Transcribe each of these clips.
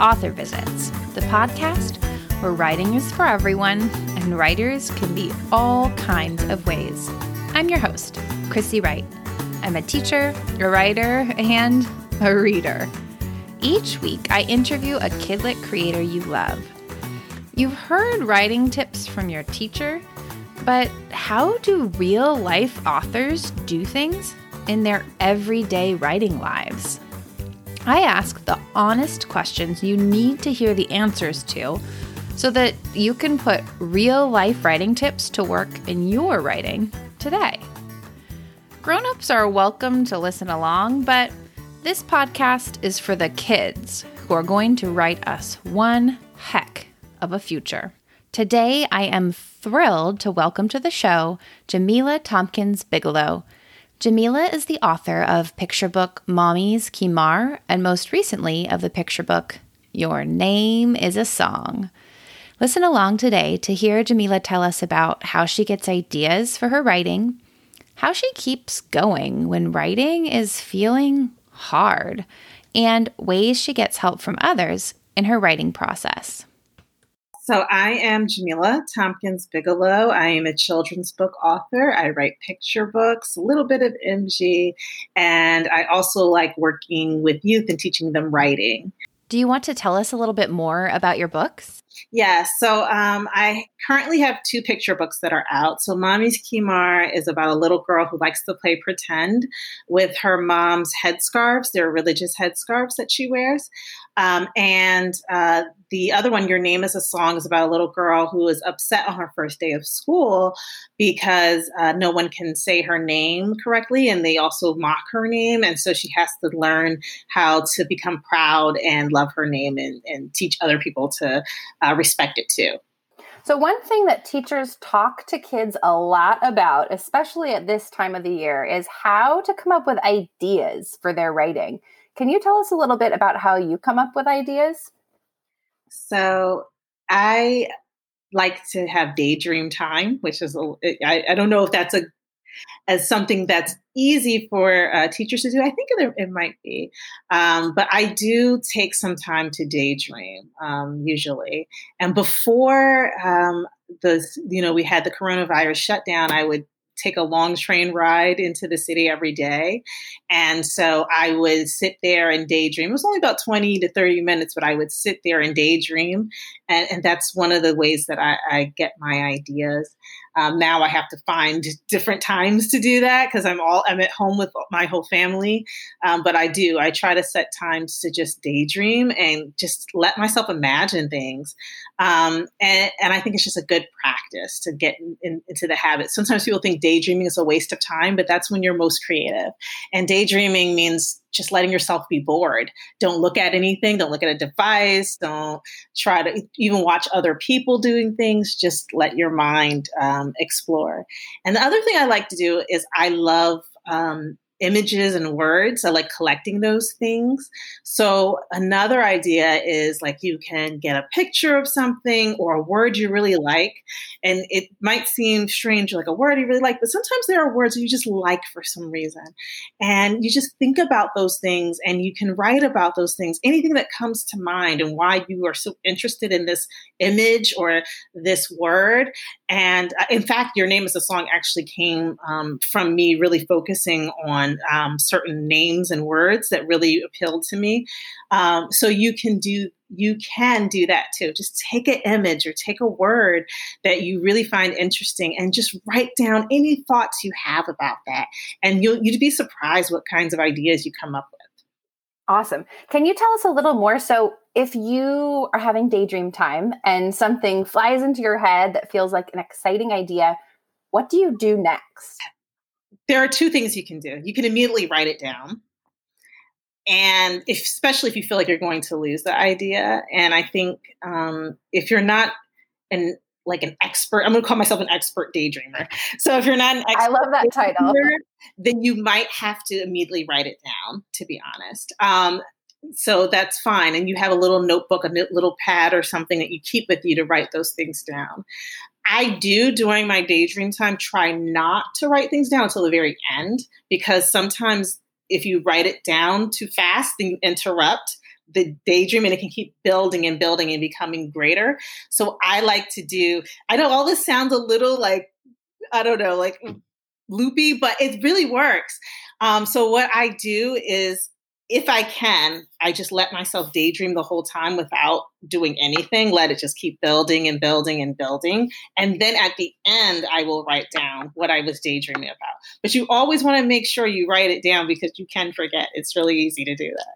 Author Visits, the podcast where writing is for everyone and writers can be all kinds of ways. I'm your host, Chrissy Wright. I'm a teacher, a writer, and a reader. Each week, I interview a Kidlit creator you love. You've heard writing tips from your teacher, but how do real life authors do things in their everyday writing lives? I ask the honest questions you need to hear the answers to so that you can put real life writing tips to work in your writing today. Grown ups are welcome to listen along, but this podcast is for the kids who are going to write us one heck of a future. Today, I am thrilled to welcome to the show Jamilah Thompkins Bigelow. Jamilah is the author of picture book Mommy's Khimar and most recently of the picture book Your Name is a Song. Listen along today to hear Jamilah tell us about how she gets ideas for her writing how she keeps going when writing is feeling hard, and ways she gets help from others in her writing process. So, I am Jamilah Thompkins Bigelow. I am a children's book author. I write picture books, a little bit of MG, and I also like working with youth and teaching them writing. Do you want to tell us a little bit more about your books? Yeah, so um, I currently have two picture books that are out. So, Mommy's Khimar is about a little girl who likes to play pretend with her mom's headscarves. They're religious headscarves that she wears. Um, and uh, the other one, Your Name is a Song, is about a little girl who is upset on her first day of school because uh, no one can say her name correctly and they also mock her name. And so she has to learn how to become proud and love her name and, and teach other people to uh, respect it too. So, one thing that teachers talk to kids a lot about, especially at this time of the year, is how to come up with ideas for their writing. Can you tell us a little bit about how you come up with ideas? So I like to have daydream time, which is a, I, I don't know if that's a as something that's easy for uh, teachers to do. I think it, it might be, um, but I do take some time to daydream um, usually. And before um, the you know we had the coronavirus shutdown, I would take a long train ride into the city every day. And so I would sit there and daydream. It was only about 20 to 30 minutes, but I would sit there and daydream. And, and that's one of the ways that I, I get my ideas. Um, now I have to find different times to do that because I'm all I'm at home with my whole family. Um, but I do I try to set times to just daydream and just let myself imagine things. Um, and, and I think it's just a good practice to get in, in, into the habit. Sometimes people think daydreaming is a waste of time, but that's when you're most creative. And daydreaming means just letting yourself be bored. Don't look at anything. Don't look at a device. Don't try to even watch other people doing things. Just let your mind um, explore. And the other thing I like to do is I love um, images and words. I like collecting those things. So another idea is like you can get a picture of something or a word you really like. And it might seem strange, like a word you really like, but sometimes there are words you just like for some reason. And you just think about those things and you can write about those things, anything that comes to mind and why you are so interested in this image or this word. And uh, in fact, Your Name is a Song actually came um, from me really focusing on um, certain names and words that really appealed to me. Um, so you can do you can do that too. Just take an image or take a word that you really find interesting and just write down any thoughts you have about that. And you'll you'd be surprised what kinds of ideas you come up with. Awesome. Can you tell us a little more? So, if you are having daydream time and something flies into your head that feels like an exciting idea, what do you do next? There are two things you can do. You can immediately write it down. And if, especially if you feel like you're going to lose the idea. And I think um, if you're not an like an expert, I'm going to call myself an expert daydreamer. So if you're not an expert, I love that title. Then you might have to immediately write it down. To be honest, um, so that's fine. And you have a little notebook, a little pad, or something that you keep with you to write those things down. I do during my daydream time try not to write things down until the very end because sometimes if you write it down too fast then you interrupt, the daydream and it can keep building and building and becoming greater. So I like to do, I know all this sounds a little like, I don't know, like loopy, but it really works. Um, so what I do is if I can, I just let myself daydream the whole time without doing anything, let it just keep building and building and building. And then at the end, I will write down what I was daydreaming about. But you always want to make sure you write it down because you can forget. It's really easy to do that.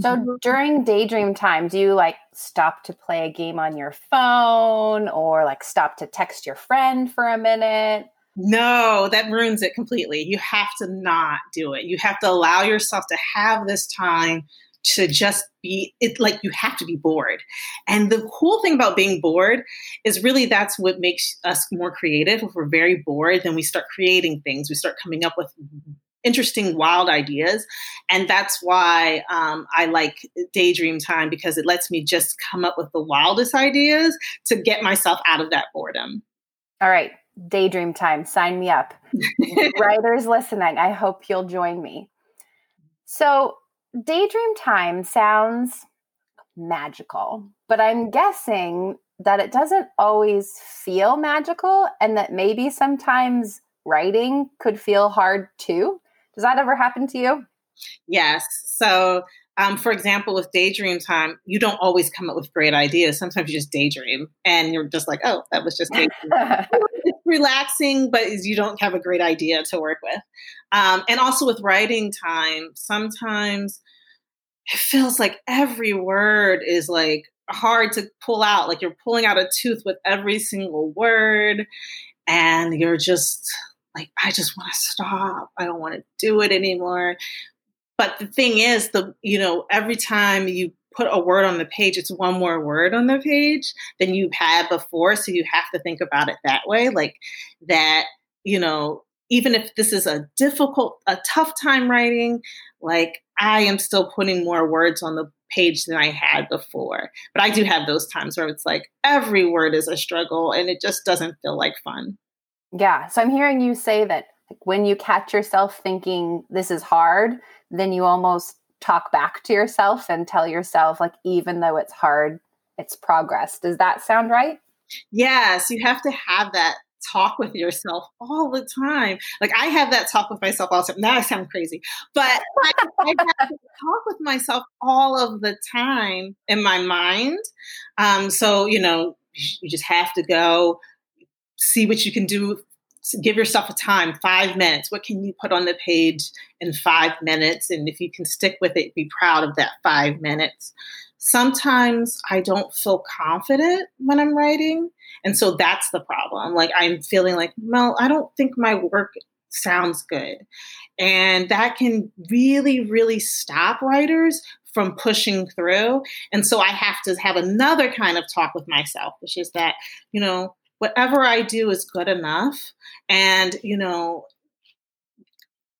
So during daydream time, do you like stop to play a game on your phone or like stop to text your friend for a minute? No, that ruins it completely. You have to not do it. You have to allow yourself to have this time to just be it like you have to be bored. And the cool thing about being bored is really that's what makes us more creative. If we're very bored, then we start creating things. We start coming up with interesting, wild ideas. And that's why um, I like daydream time because it lets me just come up with the wildest ideas to get myself out of that boredom. All right daydream time. Sign me up. Writers listening, I hope you'll join me. So, daydream time sounds magical, but I'm guessing that it doesn't always feel magical and that maybe sometimes writing could feel hard too. Does that ever happen to you? Yes. So, um, for example, with daydream time, you don't always come up with great ideas. Sometimes you just daydream and you're just like, oh, that was just relaxing, but you don't have a great idea to work with. Um, and also with writing time, sometimes it feels like every word is like hard to pull out. Like you're pulling out a tooth with every single word, and you're just like, I just want to stop. I don't want to do it anymore. But the thing is, the you know, every time you put a word on the page, it's one more word on the page than you've had before. So you have to think about it that way, like that. You know, even if this is a difficult, a tough time writing, like I am still putting more words on the page than I had before. But I do have those times where it's like every word is a struggle and it just doesn't feel like fun. Yeah. So I'm hearing you say that when you catch yourself thinking this is hard, then you almost talk back to yourself and tell yourself, like, even though it's hard, it's progress. Does that sound right? Yes, you have to have that talk with yourself all the time. Like I have that talk with myself all the time. Now I sound crazy, but I, I have to talk with myself all of the time in my mind. Um, so you know, you just have to go see what you can do give yourself a time, five minutes. What can you put on the page in five minutes? And if you can stick with it, be proud of that five minutes. Sometimes I don't feel confident when I'm writing. And so that's the problem. Like I'm feeling like, well, I don't think my work sounds good. And that can really, really stop writers from pushing through. And so I have to have another kind of talk with myself, which is that, you know, whatever I do is good enough. And, you know,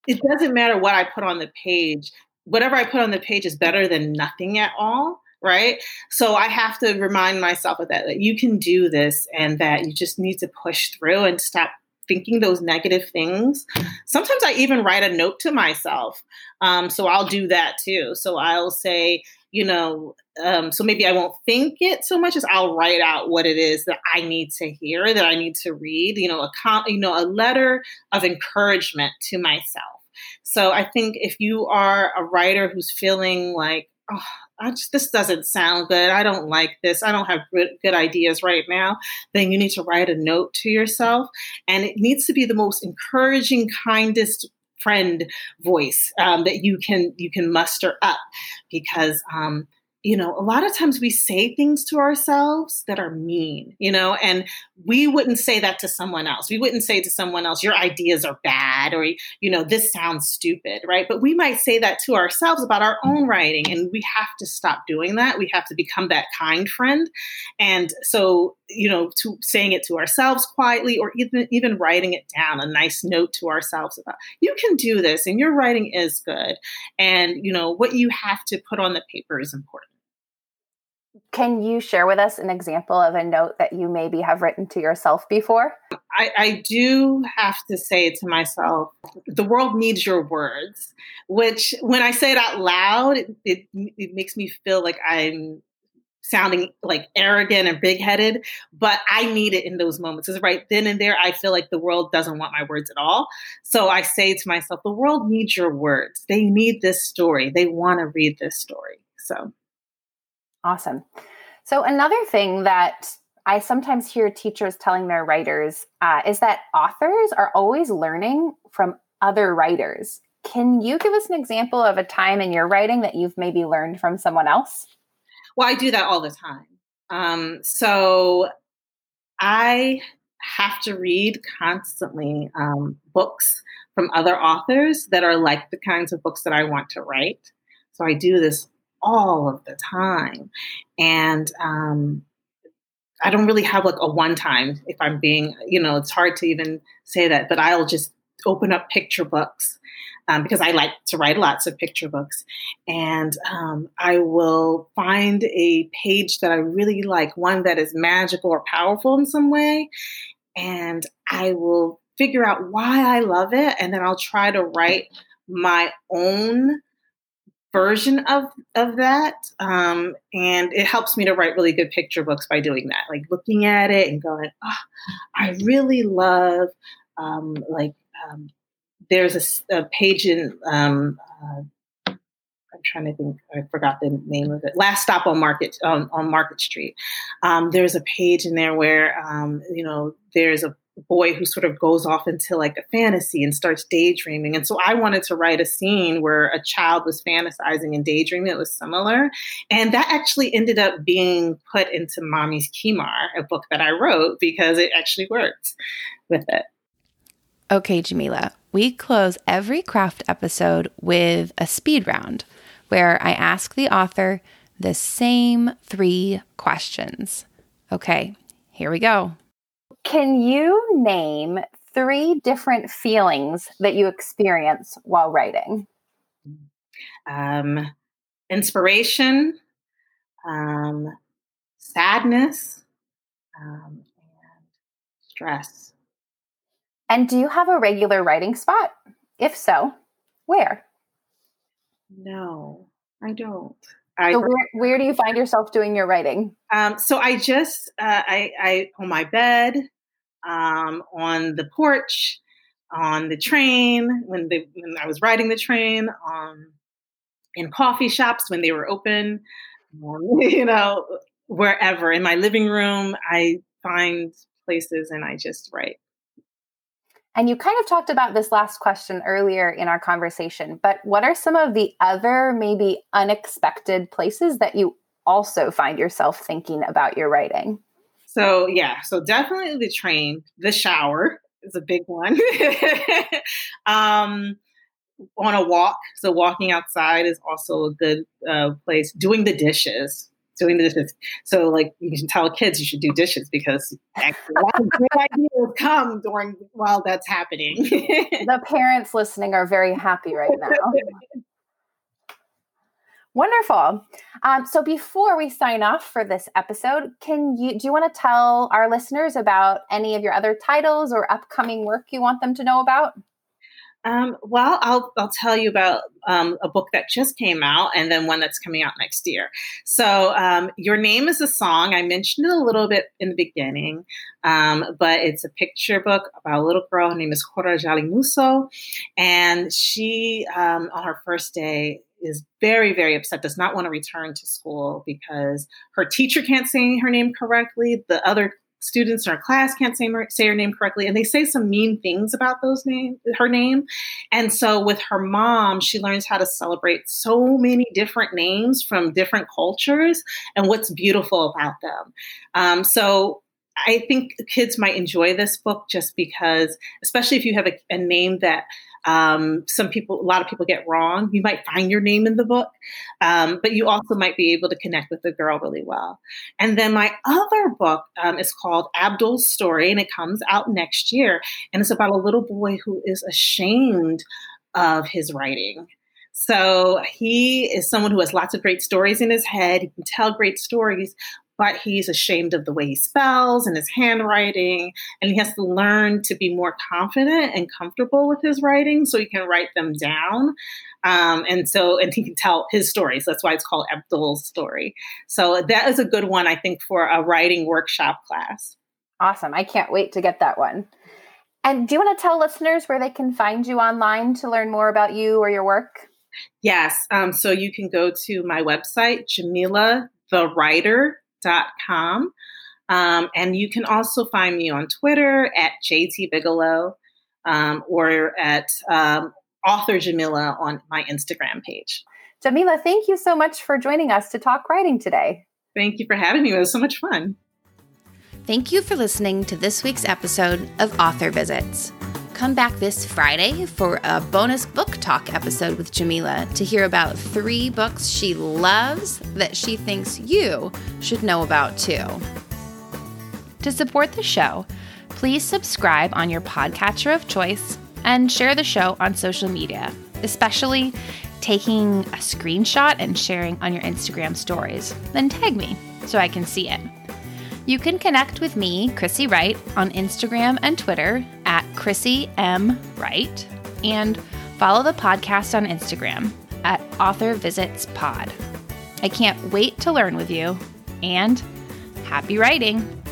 it doesn't matter what I put on the page. Whatever I put on the page is better than nothing at all. Right. So I have to remind myself of that, that you can do this and that you just need to push through and stop thinking those negative things. Sometimes I even write a note to myself. Um, so I'll do that too. So I'll say, you know, um, so maybe I won't think it so much as I'll write out what it is that I need to hear, that I need to read. You know, a com- you know, a letter of encouragement to myself. So I think if you are a writer who's feeling like, oh, just this doesn't sound good. I don't like this. I don't have good, good ideas right now. Then you need to write a note to yourself, and it needs to be the most encouraging, kindest friend voice um, that you can you can muster up because um, you know, a lot of times we say things to ourselves that are mean, you know, and we wouldn't say that to someone else. We wouldn't say to someone else, your ideas are bad or, you know, this sounds stupid, right? But we might say that to ourselves about our own writing. And we have to stop doing that. We have to become that kind friend. And so, you know, to saying it to ourselves quietly or even, even writing it down, a nice note to ourselves about, you can do this and your writing is good. And, you know, what you have to put on the paper is important Can you share with us an example of a note that you maybe have written to yourself before? I, I, do have to say to myself, the world needs your words, which when I say it out loud, it, it, it makes me feel like I'm sounding like arrogant and big headed, but I need it in those moments. Because right then and there, I feel like the world doesn't want my words at all. So I say to myself, the world needs your words. They need this story. They want to read this story. So awesome. So another thing that I sometimes hear teachers telling their writers uh, is that authors are always learning from other writers. Can you give us an example of a time in your writing that you've maybe learned from someone else? Well, I do that all the time. Um, so I have to read constantly um, books from other authors that are like the kinds of books that I want to write. So I do this all of the time. And um, I don't really have like a one time, if I'm being, you know, it's hard to even say that, but I'll just open up picture books um, because I like to write lots of picture books. And um, I will find a page that I really like, one that is magical or powerful in some way. And I will figure out why I love it. And then I'll try to write my own version of of that um, and it helps me to write really good picture books by doing that like looking at it and going oh, i really love um, like um, there's a, a page in um, uh, I'm trying to think. I forgot the name of it. Last stop on Market on, Market Street. Um, there's a page in there where um, you know there's a boy who sort of goes off into like a fantasy and starts daydreaming. And so I wanted to write a scene where a child was fantasizing and daydreaming. It was similar, and that actually ended up being put into Mommy's Khimar, a book that I wrote because it actually worked with it. Okay, Jamilah, we close every craft episode with a speed round where I ask the author the same three questions. Okay, here we go. Can you name three different feelings that you experience while writing? Um, inspiration, um, sadness, um, and stress. And do you have a regular writing spot? If so, where? No, I don't. I, so where, where do you find yourself doing your writing? Um, so I just uh, I, I on my bed, um, on the porch, on the train when the when I was riding the train, um, in coffee shops when they were open, um, you know, wherever in my living room, I find places and I just write. And you kind of talked about this last question earlier in our conversation, but what are some of the other maybe unexpected places that you also find yourself thinking about your writing? So, yeah, so definitely the train, the shower is a big one. um, on a walk, so walking outside is also a good uh, place. Doing the dishes, doing the dishes. So like you can tell kids you should do dishes because actually great ideas come during while that's happening. the parents listening are very happy right now. Wonderful. Um, so before we sign off for this episode, can you do you want to tell our listeners about any of your other titles or upcoming work you want them to know about? Um, well, I'll I'll tell you about um, a book that just came out, and then one that's coming out next year. So, um, your name is a song. I mentioned it a little bit in the beginning, um, but it's a picture book about a little girl. Her name is Kora Jalimuso, and she um, on her first day is very very upset. Does not want to return to school because her teacher can't say her name correctly. The other students in our class can't say, say her name correctly and they say some mean things about those name her name. And so with her mom she learns how to celebrate so many different names from different cultures and what's beautiful about them. Um, so I think kids might enjoy this book just because, especially if you have a, a name that um, some people, a lot of people get wrong. You might find your name in the book, um, but you also might be able to connect with the girl really well. And then my other book um, is called Abdul's Story, and it comes out next year. And it's about a little boy who is ashamed of his writing. So he is someone who has lots of great stories in his head. He can tell great stories, but he's ashamed of the way he spells and his handwriting. And he has to learn to be more confident and comfortable with his writing so he can write them down. Um, and so, and he can tell his stories. That's why it's called Abdul's story. So that is a good one, I think, for a writing workshop class. Awesome. I can't wait to get that one. And do you want to tell listeners where they can find you online to learn more about you or your work? Yes. Um, so you can go to my website, Jamila the Writer com. Um, and you can also find me on Twitter at JT Bigelow um, or at um, author Jamilah on my Instagram page. Jamilah, thank you so much for joining us to talk writing today. Thank you for having me. It was so much fun. Thank you for listening to this week's episode of Author Visits. Come back this Friday for a bonus book talk episode with Jamilah to hear about three books she loves that she thinks you should know about too. To support the show, please subscribe on your podcatcher of choice and share the show on social media, especially taking a screenshot and sharing on your Instagram stories. Then tag me so I can see it. You can connect with me, Chrissy Wright, on Instagram and Twitter at Chrissy M. Wright, and follow the podcast on Instagram at Author Visits Pod. I can't wait to learn with you, and happy writing!